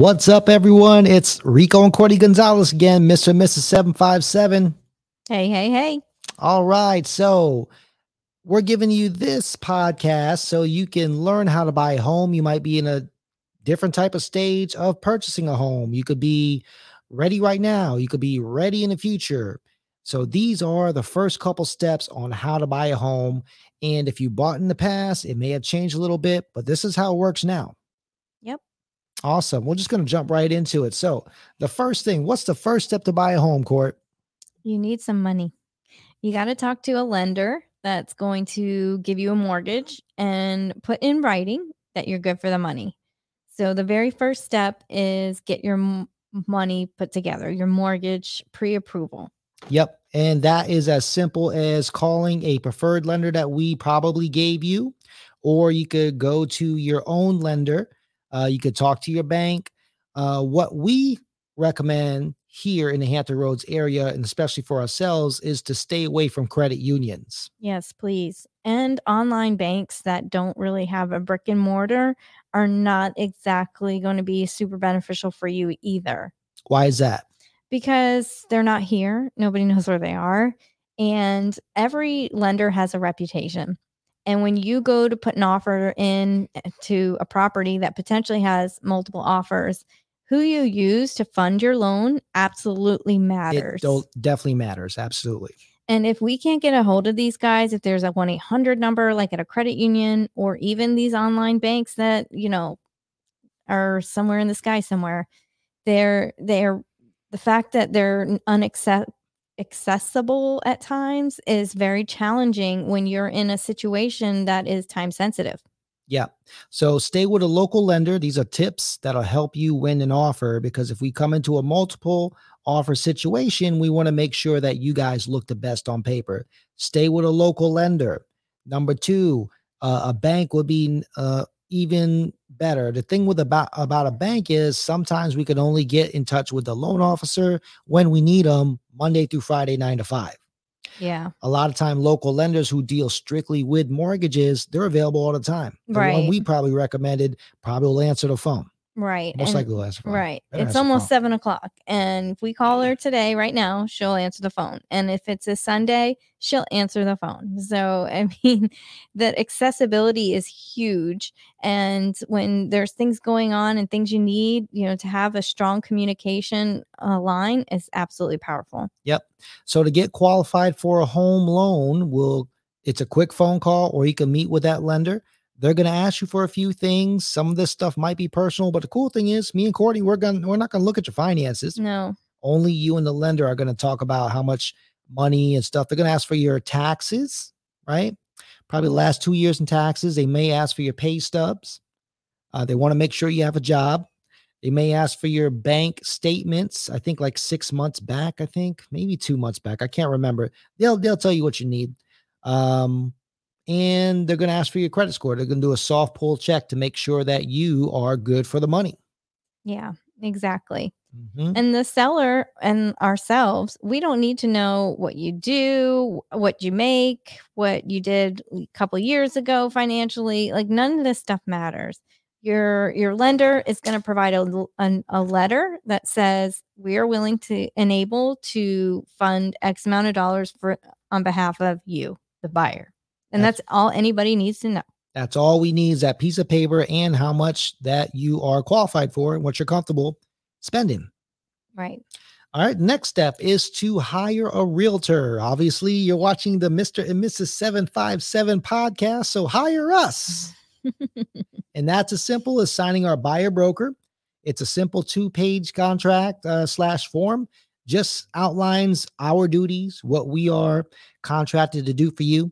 What's up, everyone? It's Rico and Courtney Gonzalez again, Mr. and Mrs. 757. Hey, hey, hey. All right. So, we're giving you this podcast so you can learn how to buy a home. You might be in a different type of stage of purchasing a home. You could be ready right now, you could be ready in the future. So, these are the first couple steps on how to buy a home. And if you bought in the past, it may have changed a little bit, but this is how it works now. Awesome. We're just going to jump right into it. So, the first thing, what's the first step to buy a home, Court? You need some money. You got to talk to a lender that's going to give you a mortgage and put in writing that you're good for the money. So, the very first step is get your m- money put together, your mortgage pre approval. Yep. And that is as simple as calling a preferred lender that we probably gave you, or you could go to your own lender. Uh, you could talk to your bank. Uh, what we recommend here in the Hampton Roads area, and especially for ourselves, is to stay away from credit unions. Yes, please. And online banks that don't really have a brick and mortar are not exactly going to be super beneficial for you either. Why is that? because they're not here. Nobody knows where they are. And every lender has a reputation. And when you go to put an offer in eh, to a property that potentially has multiple offers, who you use to fund your loan absolutely matters. It definitely matters. Absolutely. And if we can't get a hold of these guys, if there's a 1 800 number like at a credit union or even these online banks that, you know, are somewhere in the sky somewhere, they're, they're, the fact that they're unaccess- accessible at times is very challenging when you're in a situation that is time sensitive. Yeah. So stay with a local lender. These are tips that'll help you win an offer because if we come into a multiple offer situation, we want to make sure that you guys look the best on paper. Stay with a local lender. Number two, uh, a bank would be uh, even better. The thing with about about a bank is sometimes we can only get in touch with the loan officer when we need them Monday through Friday, nine to five Yeah. a lot of time local lenders who deal strictly with mortgages they're available all the time the one we probably recommended probably will answer the phone Right. most and- likely answer phone Right. Better It's almost seven o'clock. And if we call her today, right now, she'll answer the phone. And if it's a Sunday, she'll answer the phone. So, I mean, that accessibility is huge. And when there's things going on and things you need, you know, to have a strong communication uh, line is absolutely powerful. yep so to get qualified for a home loan will it's a quick phone call or you can meet with that lender they're going to ask you for a few things some of this stuff might be personal but the cool thing is me and courtney we're going we're not going to look at your finances No. only you and the lender are going to talk about how much money and stuff. They're going to ask for your taxes, right? Probably the last two years in taxes. They may ask for your pay stubs. Uh, they want to make sure you have a job. They may ask for your bank statements. I think like six months back. I think maybe two months back. I can't remember. They'll they'll tell you what you need. Um, and they're going to ask for your credit score. They're going to do a soft pull check to make sure that you are good for the money. Yeah, exactly. Mhm. And the seller and ourselves, we don't need to know what you do, what you make, what you did a couple years ago financially. Like none of this stuff matters. Your your lender is going to provide a, an- a letter that says we are willing to enable to fund X amount of dollars for on behalf of you, the buyer. And That's- that's all anybody needs to know. That's all we need is that piece of paper and how much that you are qualified for and what you're comfortable spending. Right. All right. Next step is to hire a realtor. Obviously, you're watching the Mr. and Mrs. 757 podcast. So hire us. and that's as simple as signing our buyer broker. It's a simple two page contract uh, slash form, just outlines our duties, what we are contracted to do for you.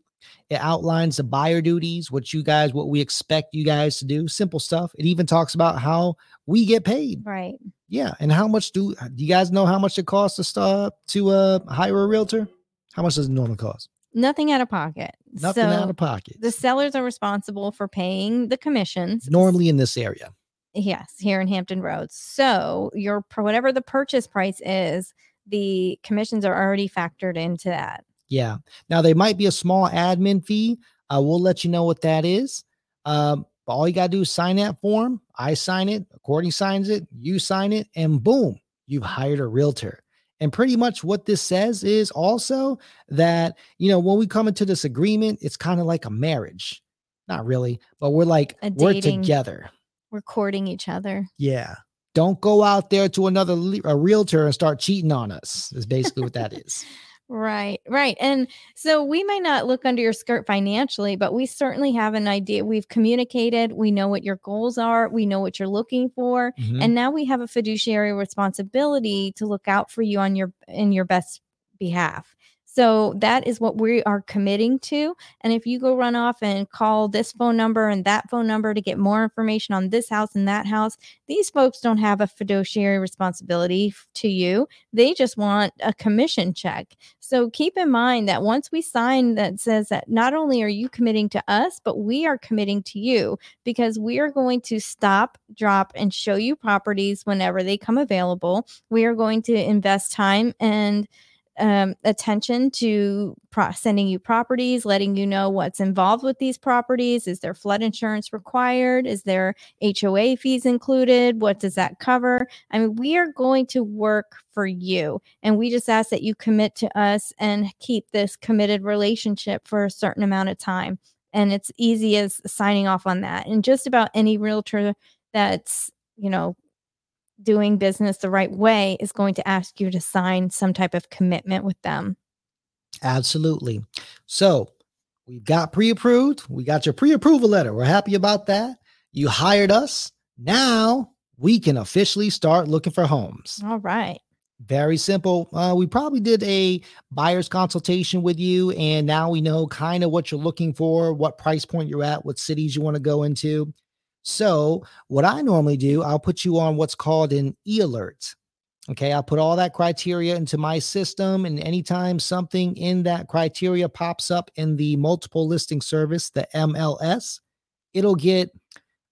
It outlines the buyer duties, what you guys, what we expect you guys to do. Simple stuff. It even talks about how we get paid. right. Yeah, and how much do do you guys know how much it costs to start to uh hire a realtor? How much does it normally cost? Nothing out of pocket. Nothing so out of pocket. the sellers are responsible for paying the commissions. Normally in this area. Yes, here in Hampton Roads. So your whatever the purchase price is, the commissions are already factored into that. Yeah. Now they might be a small admin fee. Uh, we'll let you know what that is. Um, but all you gotta do is sign that form. I sign it, Courtney signs it, you sign it, and boom, you've hired a realtor. And pretty much what this says is also that, you know, when we come into this agreement, it's kind of like a marriage. Not really, but we're like, A we're together. We're courting each other. Yeah. Don't go out there to another le- a realtor and start cheating on us. Is basically what that is. Right, right. And so we might not look under your skirt financially, but we certainly have an idea. We've communicated, we know what your goals are, we know what you're looking for, Mhm. and now we have a fiduciary responsibility to look out for you on your in your best behalf. So that is what we are committing to. And if you go run off and call this phone number and that phone number to get more information on this house and that house, these folks don't have a fiduciary responsibility to you. They just want a commission check. So keep in mind that once we sign that says that not only are you committing to us, but we are committing to you because we are going to stop, drop, and show you properties whenever they come available. We are going to invest time and um, attention to pro- sending you properties, letting you know what's involved with these properties. Is there flood insurance required? Is there HOA fees included? What does that cover? I mean, we are going to work for you. And we just ask that you commit to us and keep this committed relationship for a certain amount of time. And it's easy as signing off on that. And just about any realtor that's, you know, doing business the right way is going to ask you to sign some type of commitment with them. Absolutely. So we've got pre approved. We got your pre approval letter. We're happy about that. You hired us. Now we can officially start looking for homes. All right. Very simple. Uh, we probably did a buyer's consultation with you, and now we know kind of what you're looking for, what price point you're at, what cities you want to go into. So, what I normally do, I'll put you on what's called an e alert. Okay, I'll put all that criteria into my system, and anytime something in that criteria pops up in the multiple listing service, the MLS, it'll get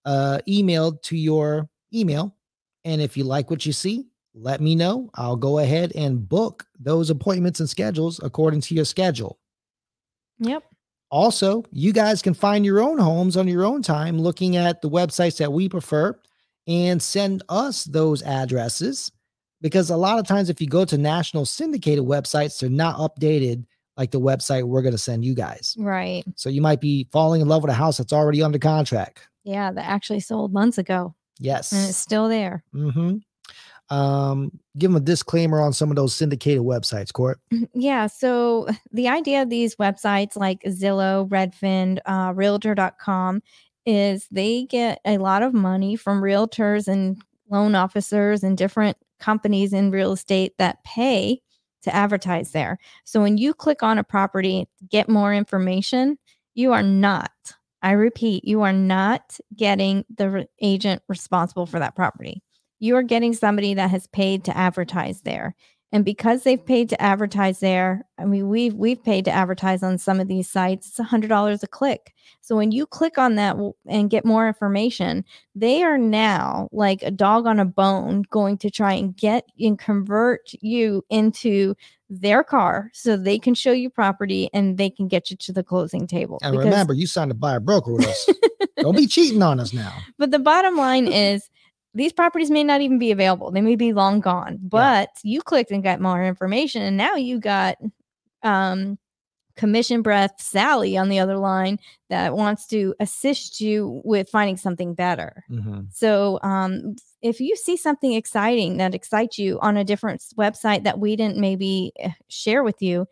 uh, emailed to your email. And if you like what you see, let me know. I'll go ahead and book those appointments and schedules according to your schedule. Yep. Also, you guys can find your own homes on your own time looking at the websites that we prefer and send us those addresses because a lot of times if you go to national syndicated websites they're not updated like the website we're going to send you guys. Right. So you might be falling in love with a house that's already under contract. Yeah. That actually sold months ago Yes. and it's still there. Mm-hmm. Um, give them a disclaimer on some of those syndicated websites, Court. Yeah. So the idea of these websites like Zillow, Redfin, uh, Realtor.com is they get a lot of money from realtors and loan officers and different companies in real estate that pay to advertise there. So when you click on a property, get more information, you are not, I repeat, you are not getting the re- agent responsible for that property. You are getting somebody that has paid to advertise there. And because they've paid to advertise there, I mean, we've we've paid to advertise on some of these sites. It's a hundred dollars a click. So when you click on that and get more information, they are now like a dog on a bone, going to try and get and convert you into their car so they can show you property and they can get you to the closing table. And Because- remember, you signed to buyer broker with us. Don't be cheating on us now. but the bottom line is these properties may not even be available. They may be long gone, but you clicked and got more information. And now you got um, commission breath Sally on the other line that wants to assist you with finding something better. Mhm. So um, if you see something exciting that excites you on a different website that we didn't maybe eh, share with you,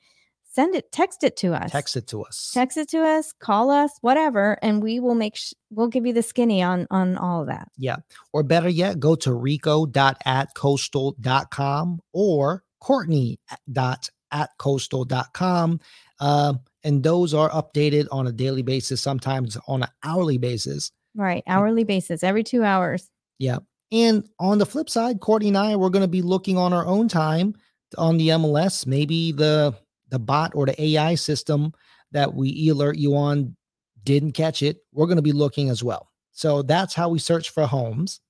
send it, text it to us. Text it to us. Text it to us, call us, whatever, and we will make sh- we'll give you the skinny on on all of that. Yeah. Or better yet, go to rico.atcoastal.com or courtney.atcoastal.com. Uh, and those are updated on a daily basis, sometimes on an hourly basis. Right, hourly basis, every two hours. Yeah. And on the flip side, Courtney and I, we're going to be looking on our own time on the MLS. Maybe the the bot or the AI system that we alert you on didn't catch it. We're going to be looking as well. So that's how we search for homes.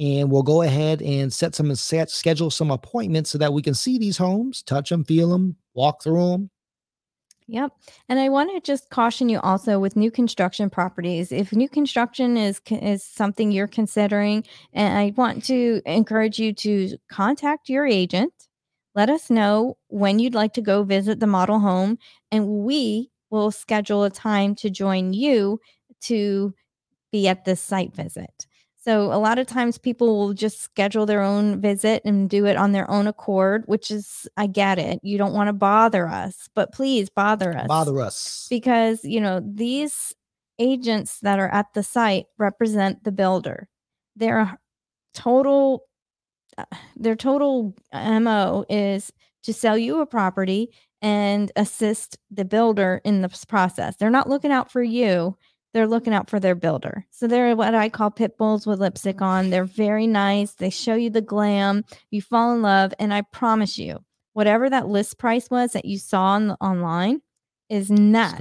And we'll go ahead and set some set, schedule some appointments so that we can see these homes, touch them, feel them, walk through them. Yep. And I want to just caution you also with new construction properties. If new construction is is something you're considering, and I want to encourage you to contact your agent. Let us know when you'd like to go visit the model home and we will schedule a time to join you to be at this site visit. So a lot of times people will just schedule their own visit and do it on their own accord, which is I get it. You don't want to bother us, but please bother us. Bother us. Because, you know, these agents that are at the site represent the builder. Their total their total MO is to sell you a property and assist the builder in this process. They're not looking out for you they're looking out for their builder. So they're what I call pit bulls with lipstick on. They're very nice. They show you the glam. You fall in love. And I promise you, whatever that list price was that you saw on the, online is not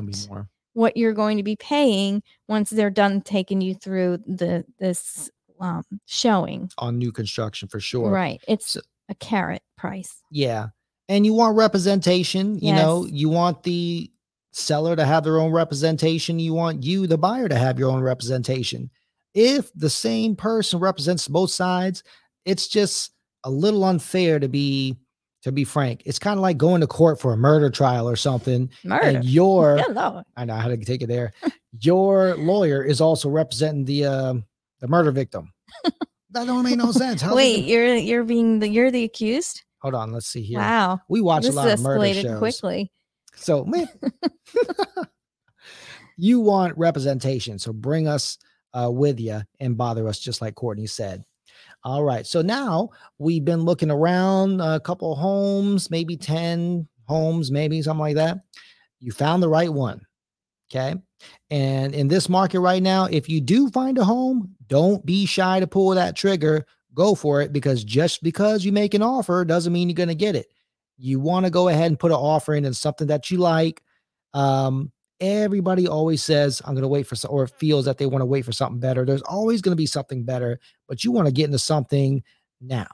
what you're going to be paying once they're done taking you through the this um, showing on new construction for sure. Right. It's so, a carrot price. Yeah. And you want representation, you yes. know, you want the seller to have their own representation. You want you, the buyer, to have your own representation. If the same person represents both sides, it's just a little unfair to be to be frank. It's kind of like going to court for a murder trial or something. Murder. And your I know how to take it there. your lawyer is also representing the uh, the murder victim. that don't make no sense. How Wait, you're you're being the you're the accused? Hold on, let's see here. Wow. We watch this a lot of murder shows. quickly. So, man, you want representation. So bring us uh, with you and bother us, just like Courtney said. All right. So now we've been looking around a couple homes, maybe 10 homes, maybe something like that. You found the right one. Okay. And in this market right now, if you do find a home, don't be shy to pull that trigger. Go for it because just because you make an offer doesn't mean you're going to get it you want to go ahead and put an offer in and something that you like. Um, everybody always says, I'm going to wait for some, or feels that they want to wait for something better. There's always going to be something better, but you want to get into something now.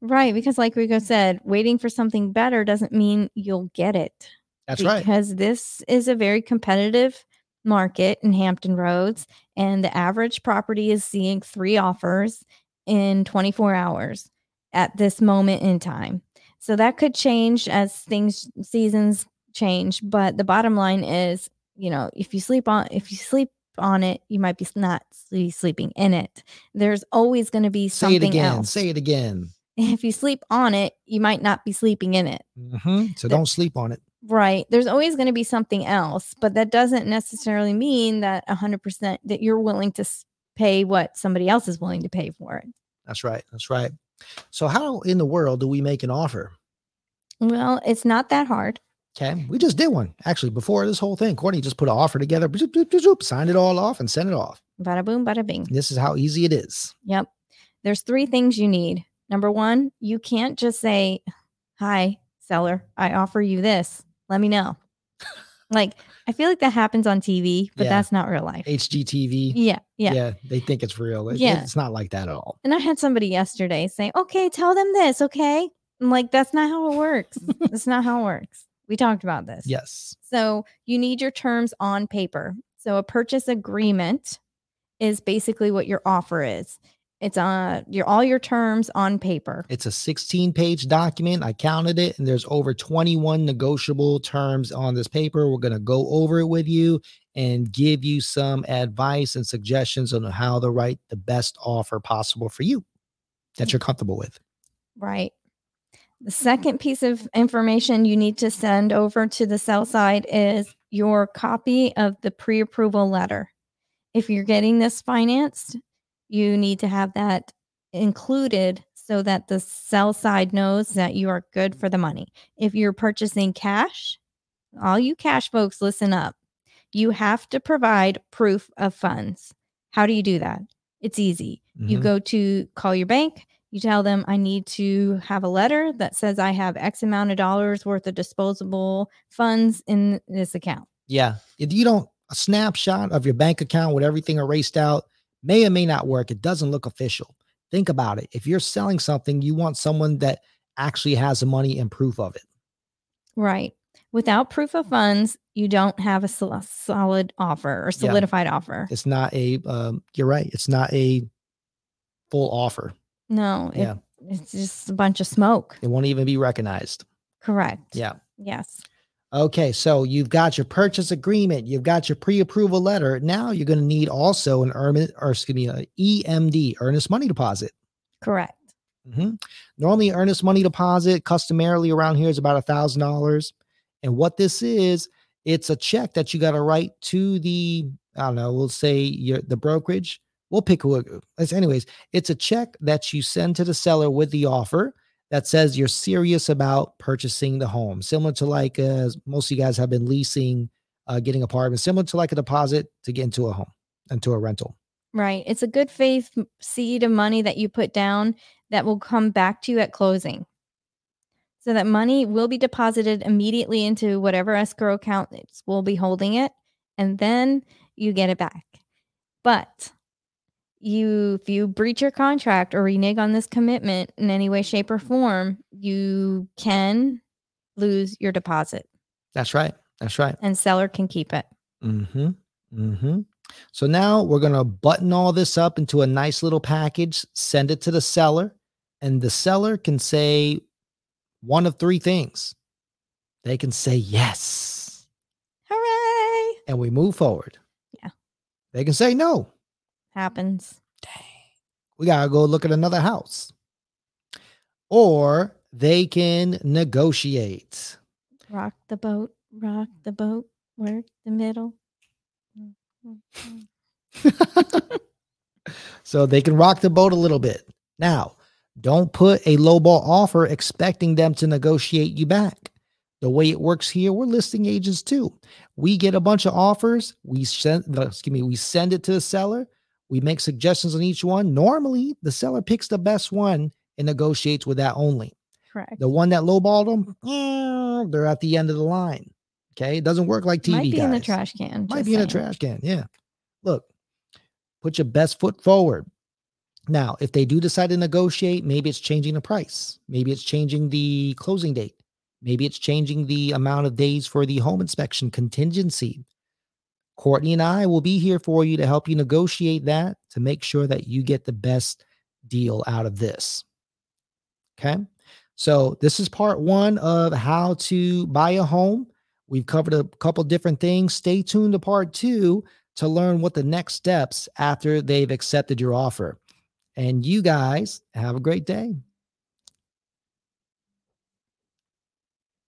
Right. Because, like Rico said, waiting for something better doesn't mean you'll get it. That's because right. Because this is a very competitive market in Hampton Roads, and the average property is seeing three offers in 24 hours at this moment in time. So that could change as things seasons change, but the bottom line is, you know, if you sleep on if you sleep on it, you might be not sleeping in it. There's always going to be something Say it again. else. Say it again. If you sleep on it, you might not be sleeping in it. Mm-hmm. So don't sleep on it. Right. There's always going to be something else, but that doesn't necessarily mean that 100% that you're willing to pay what somebody else is willing to pay for it. That's right. That's right. So, how in the world do we make an offer? Well, it's not that hard. Okay. We just did one actually before this whole thing. Courtney just put an offer together, signed it all off, and sent it off. Bada boom, bada bing. This is how easy it is. Yep. There's three things you need. Number one, you can't just say, Hi, seller, I offer you this. Let me know. like, I feel like that happens on TV, but yeah. that's not real life. HGTV. Yeah. Yeah. Yeah. They think it's real. It, yeah. It's not like that at all. And I had somebody yesterday say, okay, tell them this. Okay. I'm like, that's not how it works. that's not how it works. We talked about this. Yes. So you need your terms on paper. So a purchase agreement is basically what your offer is. It's on your all your terms on paper. It's a 16 page document. I counted it, and there's over 21 negotiable terms on this paper. We're going to go over it with you and give you some advice and suggestions on how to write the best offer possible for you that you're comfortable with. Right. The second piece of information you need to send over to the sell side is your copy of the pre approval letter. If you're getting this financed, you need to have that included so that the sell side knows that you are good for the money. If you're purchasing cash, all you cash folks, listen up. You have to provide proof of funds. How do you do that? It's easy. Mm-hmm. You go to call your bank, you tell them I need to have a letter that says I have X amount of dollars worth of disposable funds in this account. Yeah. If you don't, a snapshot of your bank account with everything erased out, may or may not work. It doesn't look official. Think about it. If you're selling something, you want someone that actually has the money and proof of it. Right. Without proof of funds, you don't have a sol- solid offer or solidified offer. It's not a. Um, you're right. It's not a full offer. No, it, Yeah. it's just a bunch of smoke. It won't even be recognized. Correct. Yeah. Yes. Okay, so you've got your purchase agreement, you've got your pre-approval letter. Now you're going to need also an earn or excuse me, a EMD, earnest money deposit. Correct. Mhm. Normally, earnest money deposit, customarily around here, is about a thousand dollars. And what this is, it's a check that you got to write to the, I don't know, we'll say your the brokerage. We'll pick who. Anyways. It's a check that you send to the seller with the offer that says you're serious about purchasing the home, similar to like uh, most of you guys have been leasing, uh, getting apartments, similar to like a deposit to get into a home, into a rental. Right. It's a good faith seed of money that you put down that will come back to you at closing. So that money will be deposited immediately into whatever escrow account will be holding it, and then you get it back. But you if you breach your contract or renege on this commitment in any way, shape, or form, you can lose your deposit That's right. That's right. and seller can keep it. Mm-hmm. Mm-hmm. So now we're gonna button all this up into a nice little package, send it to the seller, and the seller can say one of three things. They can say yes, Hooray! and we move forward. Yeah. They can say no. Happens. Dang. We gotta go look at another house. Or they can negotiate. Rock the boat, rock the boat, work the middle. so they can rock the boat a little bit. Now, don't put a lowball offer expecting them to negotiate you back. The way it works here, we're listing agents too. We get a bunch of offers, we send excuse me, we send it to the seller, we make suggestions on each one. Normally, the seller picks the best one and negotiates with that only. Correct. The one that lowballed them, eh, they're at the end of the line. Okay, it doesn't work like TV Might be in the trash can. Might be in a trash can. Yeah. Look, put your best foot forward. Now, if they do decide to negotiate, maybe it's changing the price. Maybe it's changing the closing date. Maybe it's changing the amount of days for the home inspection contingency. Courtney and I will be here for you to help you negotiate that to make sure that you get the best deal out of this. Okay. So, this is part one of how to buy a home. We've covered a couple different things. Stay tuned to part two to learn what the next steps after they've accepted your offer. And you guys have a great day.